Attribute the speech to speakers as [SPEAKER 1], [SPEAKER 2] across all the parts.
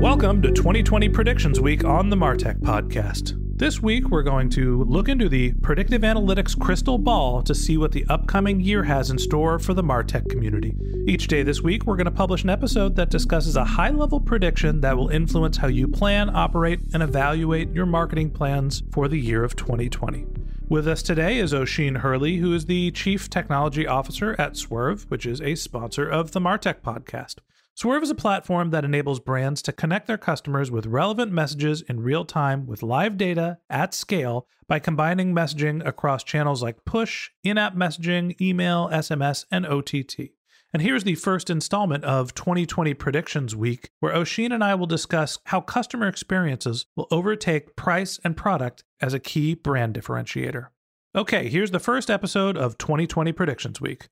[SPEAKER 1] Welcome to 2020 Predictions Week on the Martech Podcast. This week, we're going to look into the predictive analytics crystal ball to see what the upcoming year has in store for the Martech community. Each day this week, we're going to publish an episode that discusses a high level prediction that will influence how you plan, operate, and evaluate your marketing plans for the year of 2020. With us today is Oisin Hurley, who is the Chief Technology Officer at Swrve, which is a sponsor of the Martech podcast. Swrve is a platform that enables brands to connect their customers with relevant messages in real time with live data at scale by combining messaging across channels like push, in app messaging, email, SMS, and OTT. And here's the first installment of 2020 Predictions Week, where Oisin and I will discuss how customer experiences will overtake price and product as a key brand differentiator. Okay, here's the first episode of 2020 Predictions Week.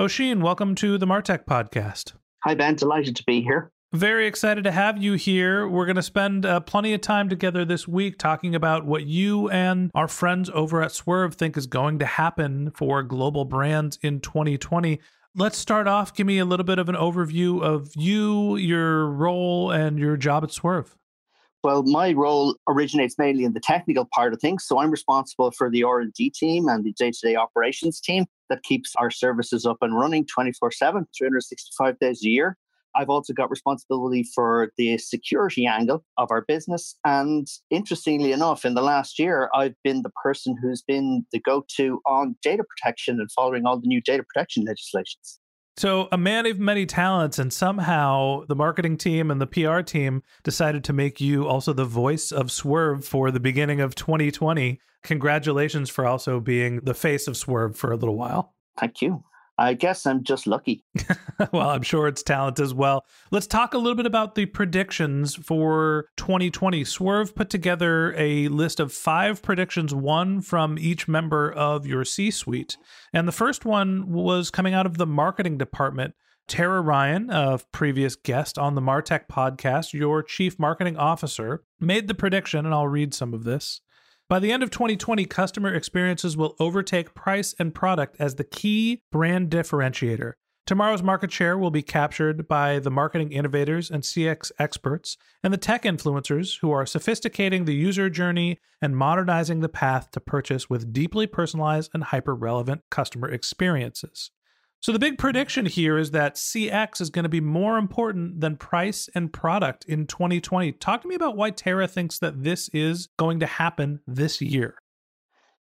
[SPEAKER 1] Oisin, welcome to the Martech podcast.
[SPEAKER 2] Hi, Ben. Delighted to be here.
[SPEAKER 1] Very excited to have you here. We're going to spend uh, plenty of time together this week talking about what you and our friends over at Swrve think is going to happen for global brands in 2020. Let's start off. Give me a little bit of an overview of you, your role, and your job at Swrve.
[SPEAKER 2] Well, my role originates mainly in the technical part of things. So I'm responsible for the R&D team and the day-to-day operations team that keeps our services up and running 24/7, 365 days a year. I've also got responsibility for the security angle of our business. And interestingly enough, in the last year, I've been the person who's been the go to on data protection and following all the new data protection legislations.
[SPEAKER 1] So, a man of many talents, and somehow the marketing team and the PR team decided to make you also the voice of Swrve for the beginning of 2020. Congratulations for also being the face of Swrve for a little while.
[SPEAKER 2] Thank you. I guess I'm just lucky.
[SPEAKER 1] well, I'm sure it's talent as well. Let's talk a little bit about the predictions for 2020. Swrve put together a list of five predictions, one from each member of your C suite. And the first one was coming out of the marketing department. Tara Ryan, a previous guest on the Martech podcast, your chief marketing officer, made the prediction, and I'll read some of this. By the end of 2020, customer experiences will overtake price and product as the key brand differentiator. Tomorrow's market share will be captured by the marketing innovators and CX experts and the tech influencers who are sophisticating the user journey and modernizing the path to purchase with deeply personalized and hyper relevant customer experiences. So the big prediction here is that CX is going to be more important than price and product in 2020. Talk to me about why Tara thinks that this is going to happen this year.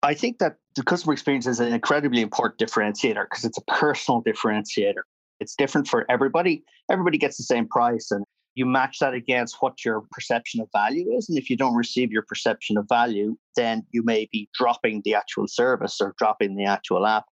[SPEAKER 2] I think that the customer experience is an incredibly important differentiator because it's a personal differentiator. It's different for everybody. Everybody gets the same price and you match that against what your perception of value is. And if you don't receive your perception of value, then you may be dropping the actual service or dropping the actual app.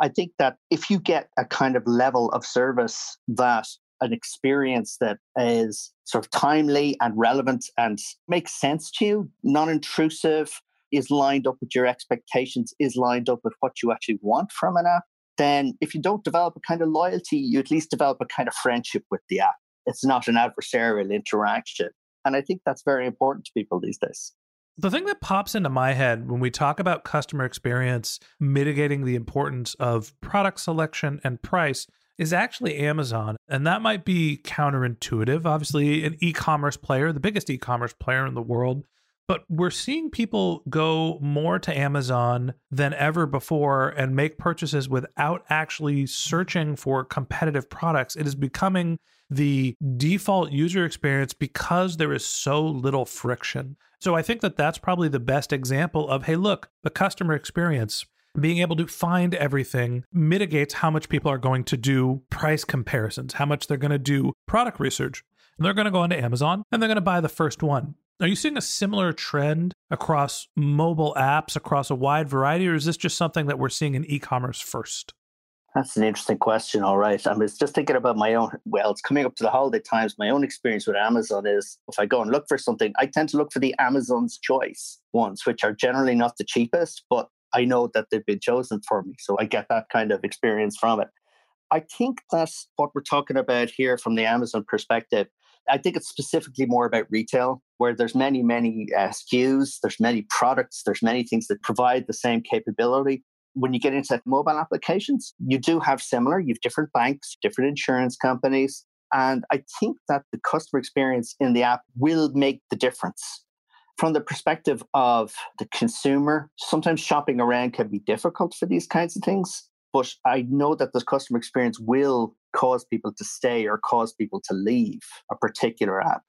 [SPEAKER 2] I think that if you get a kind of level of service that an experience that is sort of timely and relevant and makes sense to you, non intrusive, is lined up with your expectations, is lined up with what you actually want from an app, then if you don't develop a kind of loyalty, you at least develop a kind of friendship with the app. It's not an adversarial interaction. And I think that's very important to people these days.
[SPEAKER 1] The thing that pops into my head when we talk about customer experience mitigating the importance of product selection and price is actually Amazon. And that might be counterintuitive. Obviously, an e commerce player, the biggest e commerce player in the world. But we're seeing people go more to Amazon than ever before and make purchases without actually searching for competitive products. It is becoming the default user experience because there is so little friction. So I think that that's probably the best example of hey, look, the customer experience being able to find everything mitigates how much people are going to do price comparisons, how much they're going to do product research. And they're going to go onto Amazon and they're going to buy the first one. Are you seeing a similar trend across mobile apps, across a wide variety, or is this just something that we're seeing in e commerce first?
[SPEAKER 2] That's an interesting question. All right. I was just thinking about my own, well, it's coming up to the holiday times. My own experience with Amazon is if I go and look for something, I tend to look for the Amazon's choice ones, which are generally not the cheapest, but I know that they've been chosen for me. So I get that kind of experience from it. I think that's what we're talking about here from the Amazon perspective. I think it's specifically more about retail, where there's many, many uh, SKUs, there's many products, there's many things that provide the same capability. When you get into mobile applications, you do have similar. You have different banks, different insurance companies, and I think that the customer experience in the app will make the difference from the perspective of the consumer, sometimes shopping around can be difficult for these kinds of things. But I know that the customer experience will cause people to stay or cause people to leave a particular app.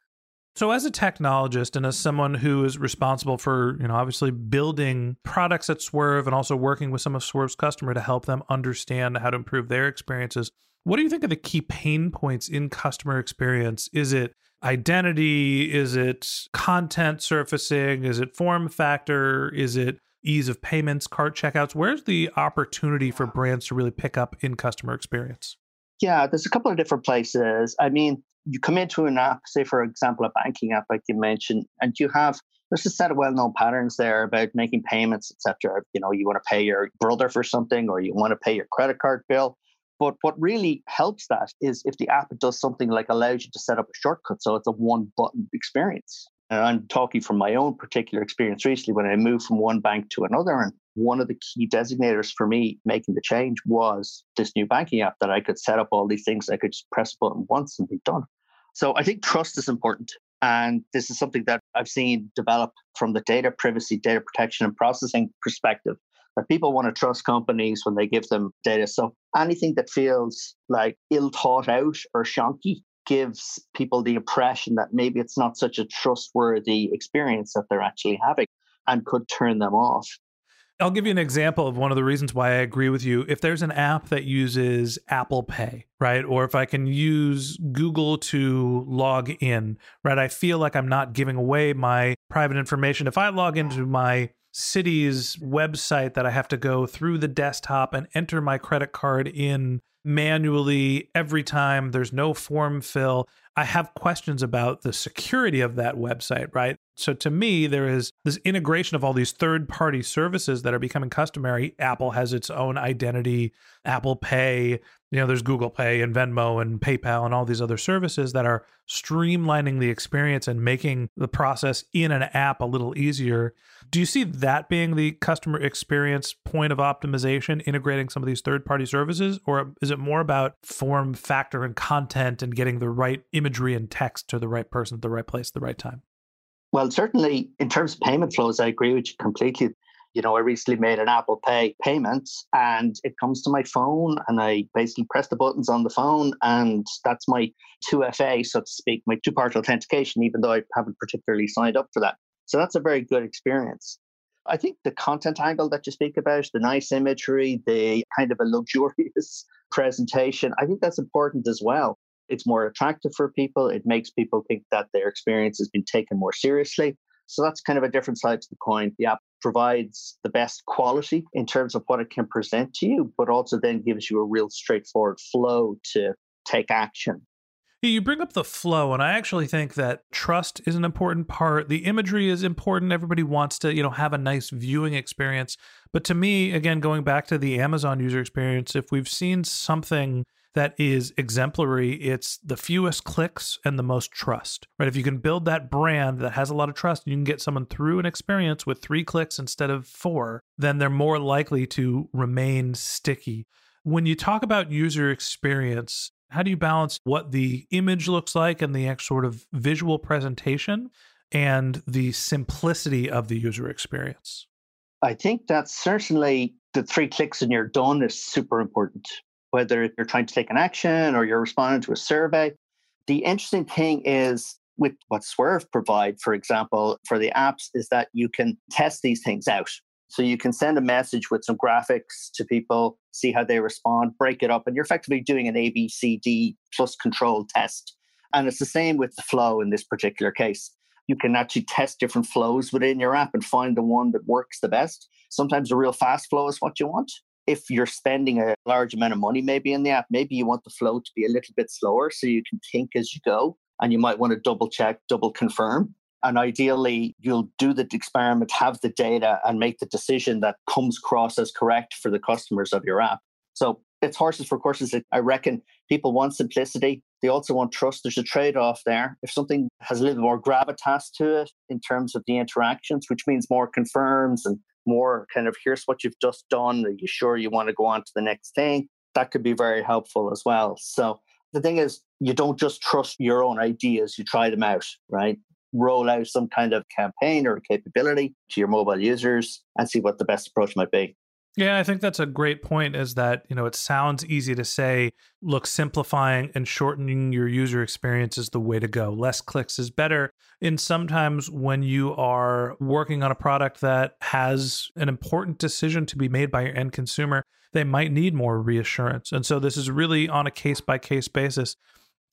[SPEAKER 1] So as a technologist and as someone who is responsible for, you know, obviously building products at Swrve and also working with some of Swrve's customer to help them understand how to improve their experiences, what do you think are the key pain points in customer experience? Is it identity? Is it content surfacing? Is it form factor? Is it ease of payments, cart checkouts? Where's the opportunity for brands to really pick up in customer experience?
[SPEAKER 2] Yeah, there's a couple of different places. I mean, you come into an app, say for example, a banking app like you mentioned, and you have there's a set of well-known patterns there about making payments, etc. You know, you want to pay your brother for something, or you want to pay your credit card bill. But what really helps that is if the app does something like allows you to set up a shortcut. So it's a one button experience. And I'm talking from my own particular experience recently when I moved from one bank to another. And one of the key designators for me making the change was this new banking app that I could set up all these things. I could just press a button once and be done. So I think trust is important. And this is something that I've seen develop from the data privacy, data protection, and processing perspective that people want to trust companies when they give them data. So anything that feels like ill thought out or shonky gives people the impression that maybe it's not such a trustworthy experience that they're actually having and could turn them off.
[SPEAKER 1] I'll give you an example of one of the reasons why I agree with you. If there's an app that uses Apple Pay, right? Or if I can use Google to log in, right? I feel like I'm not giving away my private information. If I log into my city's website that I have to go through the desktop and enter my credit card in manually every time. There's no form fill. I have questions about the security of that website, right? So to me, there is this integration of all these third party services that are becoming customary. Apple has its own identity, Apple Pay, you know, there's Google Pay and Venmo and PayPal and all these other services that are streamlining the experience and making the process in an app a little easier. Do you see that being the customer experience point of optimization, integrating some of these third party services? Or is it more about form factor and content and getting the right imagery and text to the right person at the right place at the right time?
[SPEAKER 2] Well, certainly in terms of payment flows, I agree with you completely. You know, I recently made an Apple Pay payment and it comes to my phone and I basically press the buttons on the phone and that's my 2FA, so to speak, my two part authentication, even though I haven't particularly signed up for that. So that's a very good experience. I think the content angle that you speak about, the nice imagery, the kind of a luxurious presentation, I think that's important as well. It's more attractive for people. It makes people think that their experience has been taken more seriously. So that's kind of a different side to the coin. The app provides the best quality in terms of what it can present to you, but also then gives you a real straightforward flow to take action.
[SPEAKER 1] You bring up the flow, and I actually think that trust is an important part. The imagery is important. Everybody wants to, you know, have a nice viewing experience. But to me, again, going back to the Amazon user experience, if we've seen something that is exemplary, it's the fewest clicks and the most trust, right? If you can build that brand that has a lot of trust, and you can get someone through an experience with three clicks instead of four, then they're more likely to remain sticky. When you talk about user experience, how do you balance what the image looks like and the sort of visual presentation and the simplicity of the user experience?
[SPEAKER 2] I think that certainly the three clicks and you're done is super important. Whether you're trying to take an action or you're responding to a survey. The interesting thing is with what Swrve provide, for example, for the apps, is that you can test these things out. So you can send a message with some graphics to people, see how they respond, break it up, and you're effectively doing an ABCD plus control test. And it's the same with the flow in this particular case you can actually test different flows within your app and find the one that works the best. Sometimes a real fast flow is what you want. If you're spending a large amount of money maybe in the app, maybe you want the flow to be a little bit slower so you can think as you go and you might want to double check, double confirm. And ideally, you'll do the experiment, have the data, and make the decision that comes across as correct for the customers of your app. So it's horses for courses. I reckon people want simplicity. They also want trust. There's a trade off there. If something has a little more gravitas to it in terms of the interactions, which means more confirms and more kind of here's what you've just done. Are you sure you want to go on to the next thing? That could be very helpful as well. So the thing is, you don't just trust your own ideas, you try them out, right? Roll out some kind of campaign or capability to your mobile users and see what the best approach might be.
[SPEAKER 1] Yeah, I think that's a great point is that, you know, it sounds easy to say, look, simplifying and shortening your user experience is the way to go. Less clicks is better. And sometimes when you are working on a product that has an important decision to be made by your end consumer, they might need more reassurance. And so this is really on a case by case basis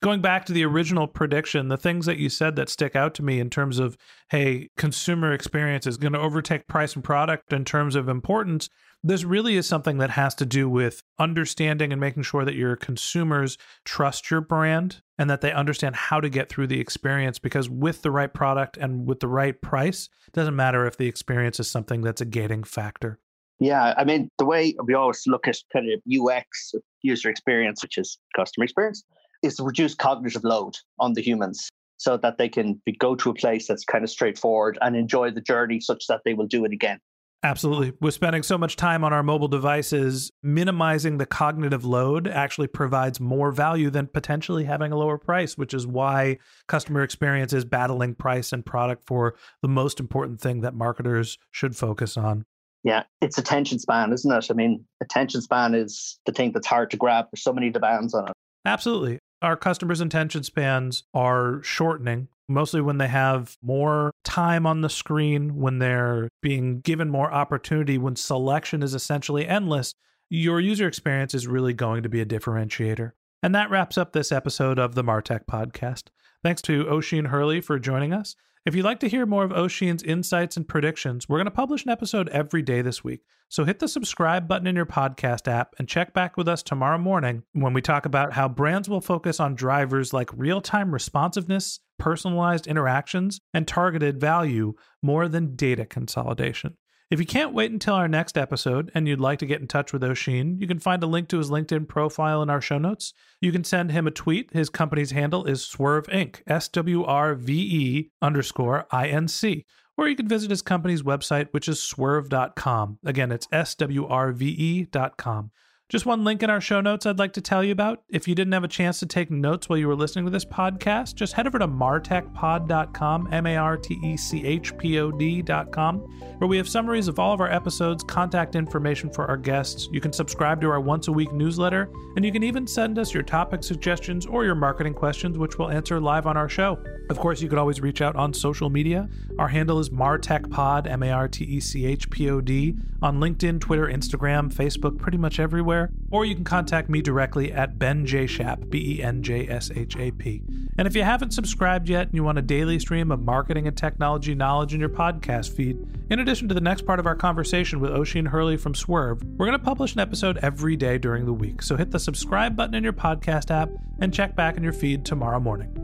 [SPEAKER 1] going back to the original prediction, the things that you said that stick out to me in terms of, hey, consumer experience is going to overtake price and product in terms of importance. This really is something that has to do with understanding and making sure that your consumers trust your brand and that they understand how to get through the experience because with the right product and with the right price, doesn't matter if the experience is something that's a gating factor.
[SPEAKER 2] Yeah, I mean, the way we always look at kind of UX, user experience, which is customer experience, is to reduce cognitive load on the humans so that they can go to a place that's kind of straightforward and enjoy the journey such that they will do it again.
[SPEAKER 1] Absolutely. We're spending so much time on our mobile devices, minimizing the cognitive load actually provides more value than potentially having a lower price, which is why customer experience is battling price and product for the most important thing that marketers should focus on.
[SPEAKER 2] Yeah, it's attention span, isn't it? I mean, attention span is the thing that's hard to grab. There's so many demands on it.
[SPEAKER 1] Absolutely our customers' attention spans are shortening, mostly when they have more time on the screen, when they're being given more opportunity, when selection is essentially endless. Your user experience is really going to be a differentiator. And that wraps up this episode of the Martech podcast. Thanks to Oisin Hurley for joining us. If you'd like to hear more of Oisin's insights and predictions, we're going to publish an episode every day this week. So hit the subscribe button in your podcast app and check back with us tomorrow morning when we talk about how brands will focus on drivers like real time responsiveness, personalized interactions, and targeted value more than data consolidation. If you can't wait until our next episode and you'd like to get in touch with Oisin, you can find a link to his LinkedIn profile in our show notes. You can send him a tweet. His company's handle is Swrve Inc., S W R V E underscore I N C. Or you can visit his company's website, which is swrve.com. Again, it's S W R V E.com. Just one link in our show notes I'd like to tell you about. If you didn't have a chance to take notes while you were listening to this podcast, just head over to martechpod.com, M A R T E C H P O D.com, where we have summaries of all of our episodes, contact information for our guests. You can subscribe to our once a week newsletter, and you can even send us your topic suggestions or your marketing questions, which we'll answer live on our show. Of course, you could always reach out on social media. Our handle is martechpod, M A R T E C H P O D, on LinkedIn, Twitter, Instagram, Facebook, pretty much everywhere. Or you can contact me directly at Ben J. Shap, B E N J S H A P. And if you haven't subscribed yet and you want a daily stream of marketing and technology knowledge in your podcast feed, in addition to the next part of our conversation with Oisin Hurley from Swrve, we're going to publish an episode every day during the week. So hit the subscribe button in your podcast app and check back in your feed tomorrow morning.